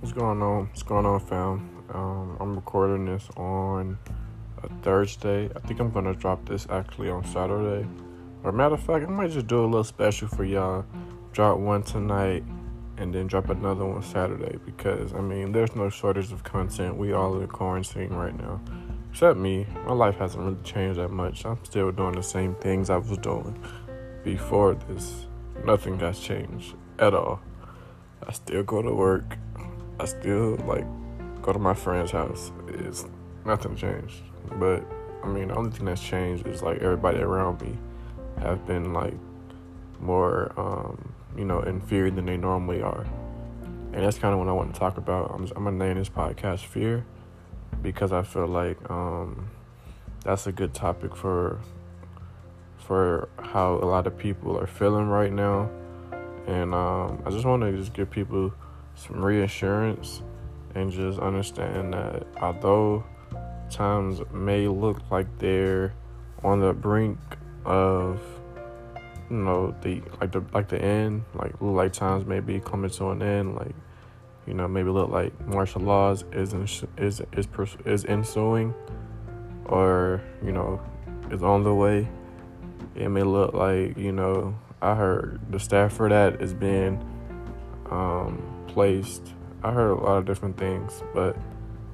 What's going on? What's going on, fam? Um, I'm recording this on a Thursday. I think I'm gonna drop this actually on Saturday. Or matter of fact, I might just do a little special for y'all. Drop one tonight and then drop another one Saturday because I mean, there's no shortage of content. We all in quarantine right now, except me. My life hasn't really changed that much. I'm still doing the same things I was doing before this. Nothing has changed at all. I still go to work. I still like go to my friend's house. It's nothing changed. But I mean, the only thing that's changed is like everybody around me have been like more, um, you know, in fear than they normally are. And that's kind of what I want to talk about. I'm, I'm gonna name this podcast "Fear" because I feel like um, that's a good topic for for how a lot of people are feeling right now. And um, I just want to just give people some reassurance and just understand that although times may look like they're on the brink of you know the like the like the end like like times may be coming to an end like you know maybe look like martial laws is in, is is is ensuing or you know is on the way. It may look like you know i heard the staff for that is being um placed. I heard a lot of different things, but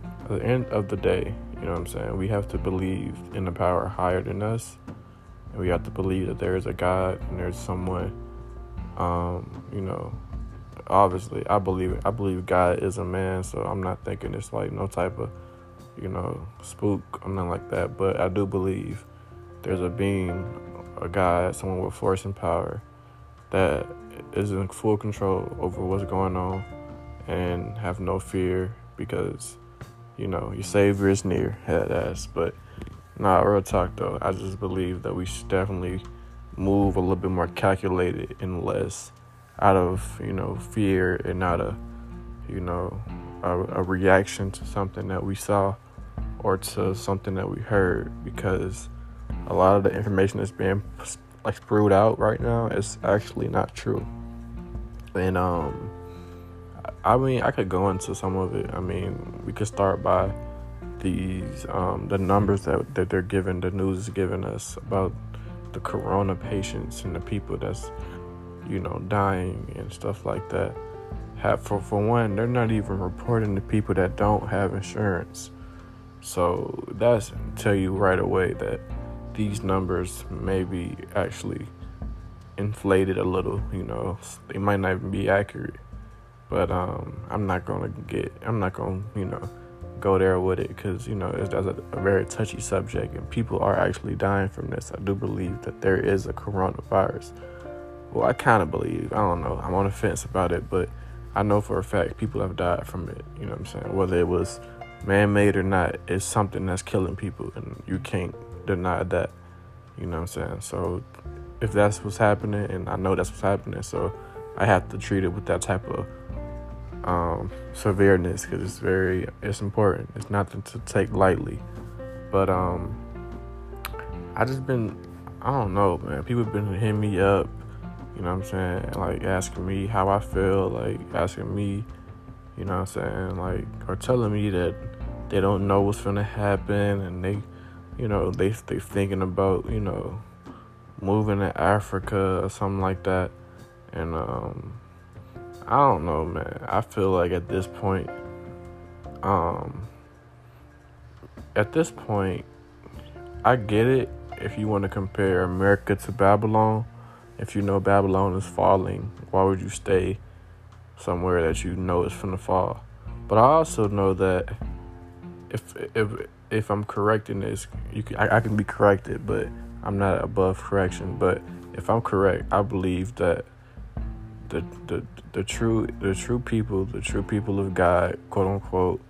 at the end of the day, you know what I'm saying? We have to believe in the power higher than us. And we have to believe that there is a God and there's someone, um, you know, obviously I believe. I believe God is a man, so I'm not thinking it's like no type of, you know, spook. I'm not like that. But I do believe there's a being, a God, someone with force and power that is in full control over what's going on and have no fear because you know your savior is near head ass. But nah real talk though. I just believe that we should definitely move a little bit more calculated and less out of you know fear and not a you know a, a reaction to something that we saw or to something that we heard because a lot of the information that's being like spewed out right now is actually not true. And um I mean I could go into some of it. I mean, we could start by these um the numbers that that they're giving the news is giving us about the corona patients and the people that's you know dying and stuff like that. Have for for one, they're not even reporting the people that don't have insurance. So that's tell you right away that these numbers may be actually inflated a little, you know. They might not even be accurate. But um, I'm not gonna get, I'm not gonna, you know, go there with it because you know it's that's a, a, very touchy subject and people are actually dying from this. I do believe that there is a coronavirus. Well, I kind of believe. I don't know. I'm on the fence about it, but I know for a fact people have died from it. You know what I'm saying? Whether it was man-made or not, it's something that's killing people, and you can't deny that. You know what I'm saying? So if that's what's happening, and I know that's what's happening, so I have to treat it with that type of um, severeness because it's very it's important. It's nothing to take lightly. But um, I just been I don't know, man. People been hitting me up. You know what I'm saying? Like asking me how I feel, like asking me, you know what I'm saying, like or telling me that they don't know what's gonna happen and they you know, they they thinking about, you know, moving to Africa or something like that. And um I don't know, man. I feel like at this point um at this point I get it if you want to compare America to Babylon. If you know Babylon is falling, why would you stay somewhere that you know is gonna fall? But I also know that if if if I'm correcting this, you can, I, I can be corrected, but I'm not above correction. But if I'm correct, I believe that the the the true the true people, the true people of God, quote unquote,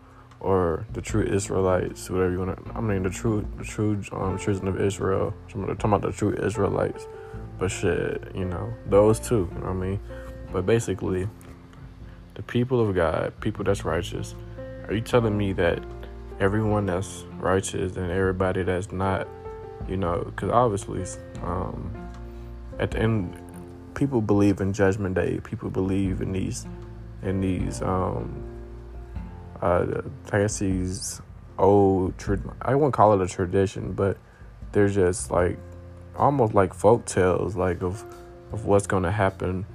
or the true Israelites, whatever you want to. I mean, the true the true um, children of Israel. I'm talking about the true Israelites, but shit, you know, those two. You know what I mean, but basically, the people of God, people that's righteous. Are you telling me that everyone that's righteous and everybody that's not, you know, because obviously, um, at the end, people believe in Judgment Day. People believe in these, in these, um, uh, I guess these old. Tra- I wouldn't call it a tradition, but they're just like almost like folk tales, like of of what's going to happen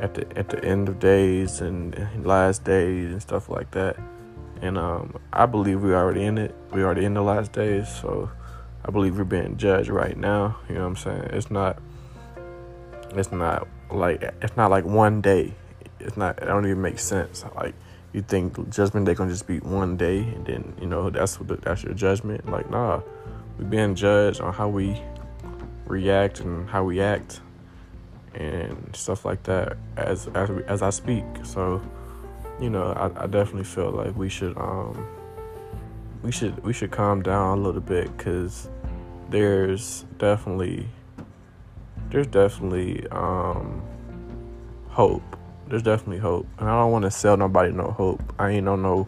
at the at the end of days and, and last days and stuff like that. And um, I believe we're already in it. We're already in the last days, so I believe we're being judged right now. You know what I'm saying? It's not. It's not like it's not like one day. It's not. It don't even make sense. Like you think judgment day gonna just be one day, and then you know that's what the, that's your judgment. Like nah, we're being judged on how we react and how we act and stuff like that as as as I speak. So, you know, I, I definitely feel like we should um we should we should calm down a little bit because there's definitely there's definitely um hope. There's definitely hope, and I don't want to sell nobody no hope. I ain't on no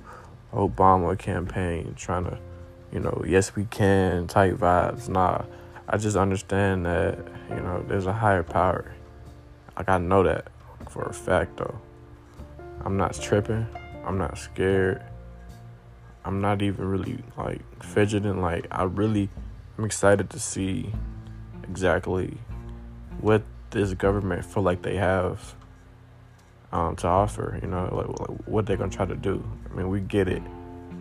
Obama campaign trying to, you know, yes we can type vibes. Nah, I just understand that you know there's a higher power like I know that for a fact though. I'm not tripping. I'm not scared. I'm not even really like fidgeting. Like I really, I'm excited to see exactly what this government feel like they have um, to offer. You know, like, like what they're gonna try to do. I mean, we get it.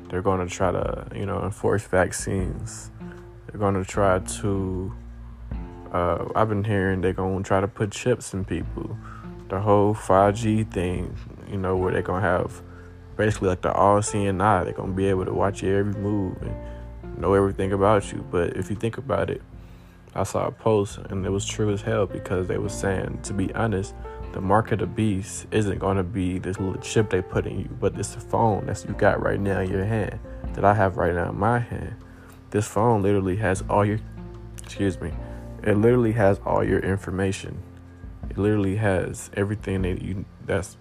They're gonna try to, you know, enforce vaccines. They're gonna try to uh, I've been hearing they're gonna try to put chips in people. The whole 5G thing, you know, where they're gonna have basically like the all-seeing eye. They're gonna be able to watch your every move and know everything about you. But if you think about it, I saw a post and it was true as hell because they were saying, to be honest, the mark of the beast isn't gonna be this little chip they put in you, but this phone that you got right now in your hand that I have right now in my hand. This phone literally has all your, excuse me, it literally has all your information. It literally has everything that you that's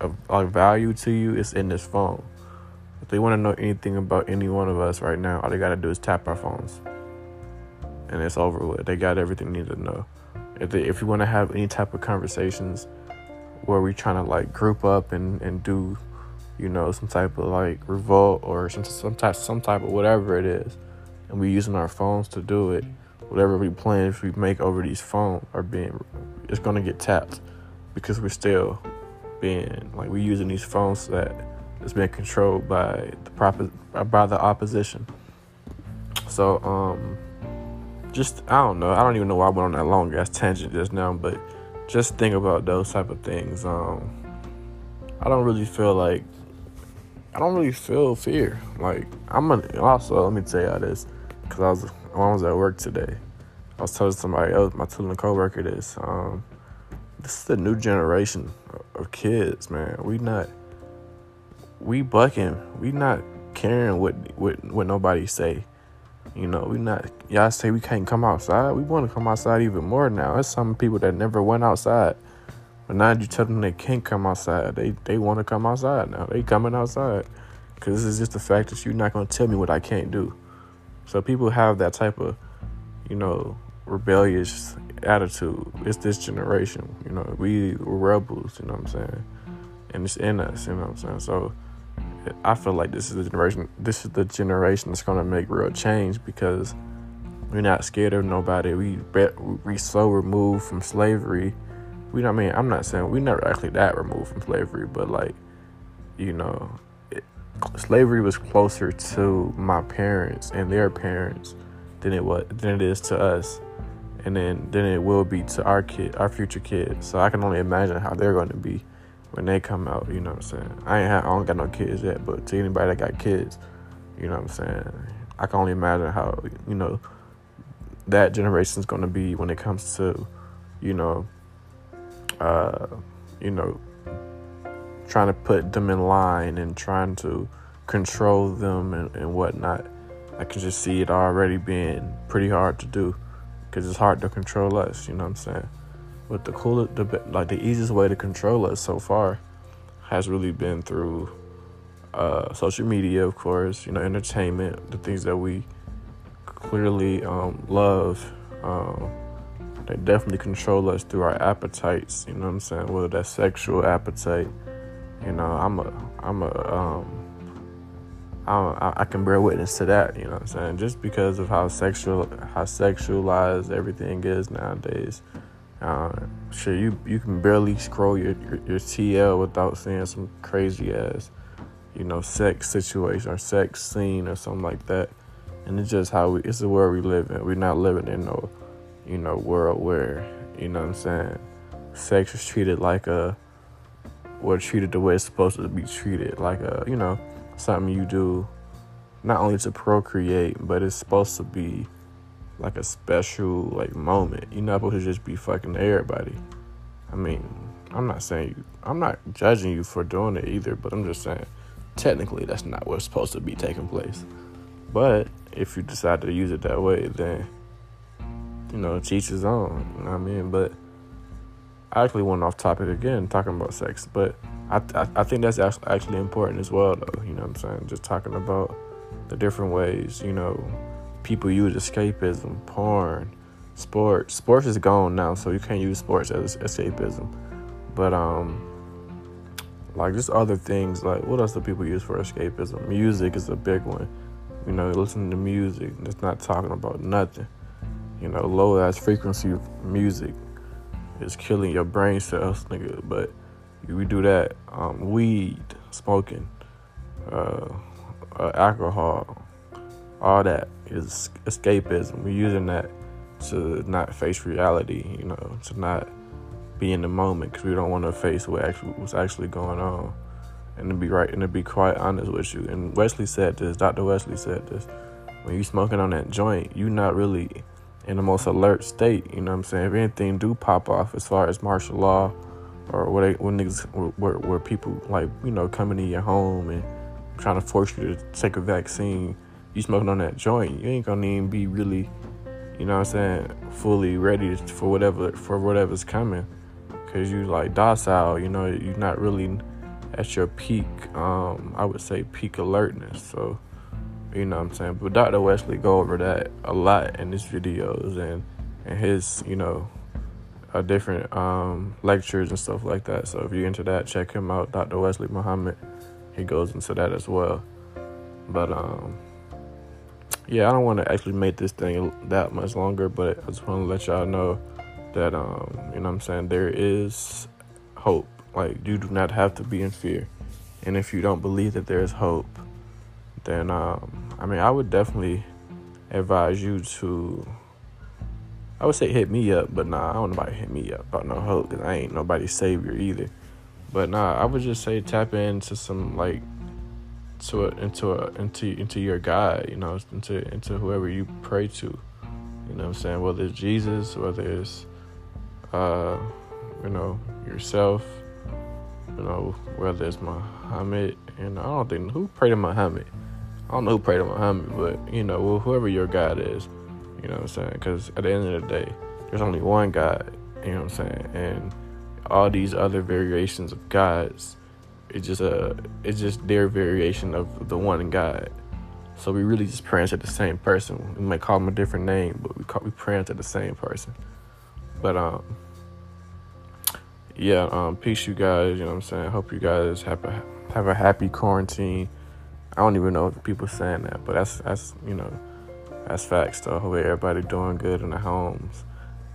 of, of value to you is in this phone. If they want to know anything about any one of us right now, all they gotta do is tap our phones, and it's over with. They got everything they need to know. If they, if you want to have any type of conversations where we trying to like group up and and do, you know, some type of like revolt or some some type some type of whatever it is, and we using our phones to do it whatever we plans we make over these phones are being it's gonna get tapped because we're still being like we're using these phones that is being controlled by the proper by the opposition. So um just I don't know. I don't even know why I went on that long ass tangent just now, but just think about those type of things. Um I don't really feel like I don't really feel fear. Like I'm gonna also let me tell y'all this because I was when I was at work today. I was telling somebody else, my telling coworker this. Um, this is the new generation of kids, man. We not, we bucking. We not caring what what what nobody say. You know, we not. Y'all say we can't come outside. We want to come outside even more now. There's some people that never went outside, but now you tell them they can't come outside. They they want to come outside now. They coming outside, cause this is just the fact that you're not gonna tell me what I can't do. So people have that type of, you know, rebellious attitude. It's this generation, you know. We rebels, you know what I'm saying, and it's in us, you know what I'm saying. So I feel like this is the generation. This is the generation that's gonna make real change because we're not scared of nobody. We we so removed from slavery. We I mean I'm not saying we never actually that removed from slavery, but like, you know, slavery was closer to my parents and their parents than it was than it is to us. And then then it will be to our kid our future kids. So i can only imagine how they're going to be when they come out you know what i'm saying? I ain't have, i don't got no kids yet but to anybody that got kids you know what i'm saying? I can only imagine how you know that generation is going to be when it comes to you know uh you know trying to put them in line and trying to control them and, and whatnot. I can just see it already being pretty hard to do because it's hard to control us. You know what I'm saying? But the coolest, the like the easiest way to control us so far has really been through uh, social media, of course. You know, entertainment, the things that we clearly um, love. Um, they definitely control us through our appetites. You know what I'm saying? Whether that's sexual appetite you know, I'm a I'm a um I, I can bear witness to that. You know what I'm saying? Just because of how sexual how sexualized everything is nowadays. Uh, sure, you you can barely scroll your, your, your TL without seeing some crazy ass, you know, sex situation or sex scene or something like that. And it's just how we it's the world we live in. We're not living in no, you know, world where you know what I'm saying. Sex is treated like a, or treated the way it's supposed to be treated, like a you know something you do not only to procreate, but it's supposed to be like a special like moment. You're not supposed to just be fucking everybody. I mean, I'm not saying you, I'm not judging you for doing it either, but I'm just saying technically that's not what's supposed to be taking place. But if you decide to use it that way, then you know, teach his own. You know what I mean? But I actually went off topic again, talking about sex. But I, I, I think that's actually important as well, though. You know what I'm saying? Just talking about the different ways, you know, people use escapism, porn, sports. Sports is gone now, so you can't use sports as escapism. But um, like just other things, like what else do people use for escapism? Music is a big one. You know, listening to music, it's not talking about nothing. You know, low ass frequency music is killing your brain cells, nigga. But we do that. Um, weed, smoking, uh, uh, alcohol, all that is escapism. We're using that to not face reality, you know, to not be in the moment because we don't want to face what actually what's actually going on, and to be right and to be quite honest with you. And Wesley said this. Dr. Wesley said this. When you smoking on that joint, you're not really in the most alert state. You know what I'm saying? If anything do pop off as far as martial law or what they, when niggas where, where people like you know coming to your home and trying to force you to take a vaccine, you smoking on that joint, you ain't gonna even be really, you know what I'm saying, fully ready for whatever for whatever's coming, cause you like docile. You know, you're not really at your peak. Um, I would say peak alertness. So you know what I'm saying? But Dr. Wesley go over that a lot in his videos and and his, you know, uh, different um, lectures and stuff like that. So if you're into that, check him out, Dr. Wesley Muhammad. He goes into that as well. But um, yeah, I don't want to actually make this thing that much longer, but I just want to let y'all know that um, you know what I'm saying there is hope. Like you do not have to be in fear, and if you don't believe that there is hope, then um, I mean I would definitely advise you to. I would say hit me up, but nah, I don't nobody hit me up about no hope because I ain't nobody's savior either. But nah, I would just say tap into some like to a, into a, into into your God, you know, into into whoever you pray to. You know what I'm saying? Whether it's Jesus, whether it's uh, you know, yourself, you know, whether it's Muhammad, and I don't think who prayed to Muhammad. I don't know who prayed to Muhammad, but you know, whoever your God is, you know what I'm saying? Because at the end of the day, there's only one God. You know what I'm saying? And all these other variations of gods, it's just a, it's just their variation of the one God. So we really just praying to the same person. We might call them a different name, but we call we praying to the same person. But um, yeah, um, peace, you guys. You know what I'm saying. Hope you guys have a have a happy quarantine. I don't even know people saying that, but that's that's you know that's facts though. Hope everybody doing good in the homes,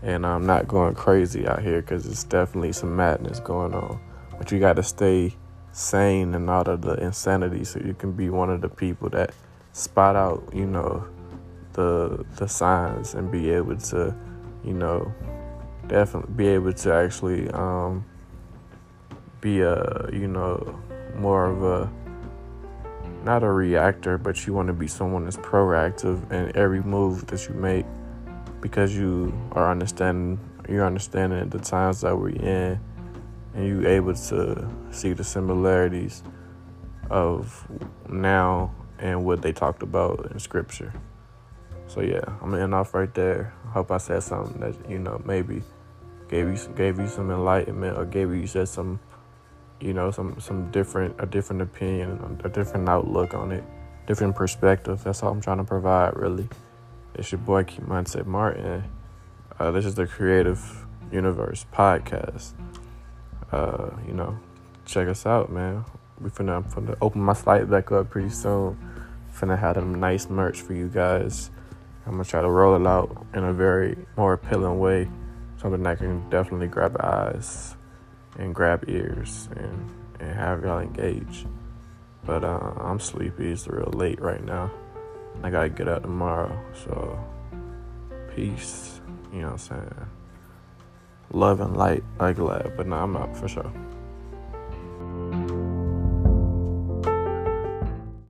and I'm not going crazy out here because it's definitely some madness going on. But you got to stay sane and out of the insanity, so you can be one of the people that spot out, you know, the the signs and be able to, you know, definitely be able to actually um, be a, you know, more of a not a reactor, but you want to be someone that's proactive in every move that you make because you are understanding you're understanding the times that we're in and you're able to see the similarities of now and what they talked about in scripture. So yeah, I'm gonna end off right there. I hope I said something that you know maybe gave you gave you some enlightenment or gave you said some you know some some different a different opinion, a different outlook on it, different perspective. That's all I'm trying to provide really. It's your boy Keep Martin. Uh, this is the Creative Universe podcast. Uh, you know, check us out, man. We finna, I'm finna open my site back up pretty soon. Finna have them nice merch for you guys. I'm gonna try to roll it out in a very more appealing way, something that can definitely grab eyes and grab ears and and have y'all engage. But uh, I'm sleepy. It's real late right now. I gotta get up tomorrow. So peace. You know what I'm saying? Love and light. I glad, but nah, I'm out for sure.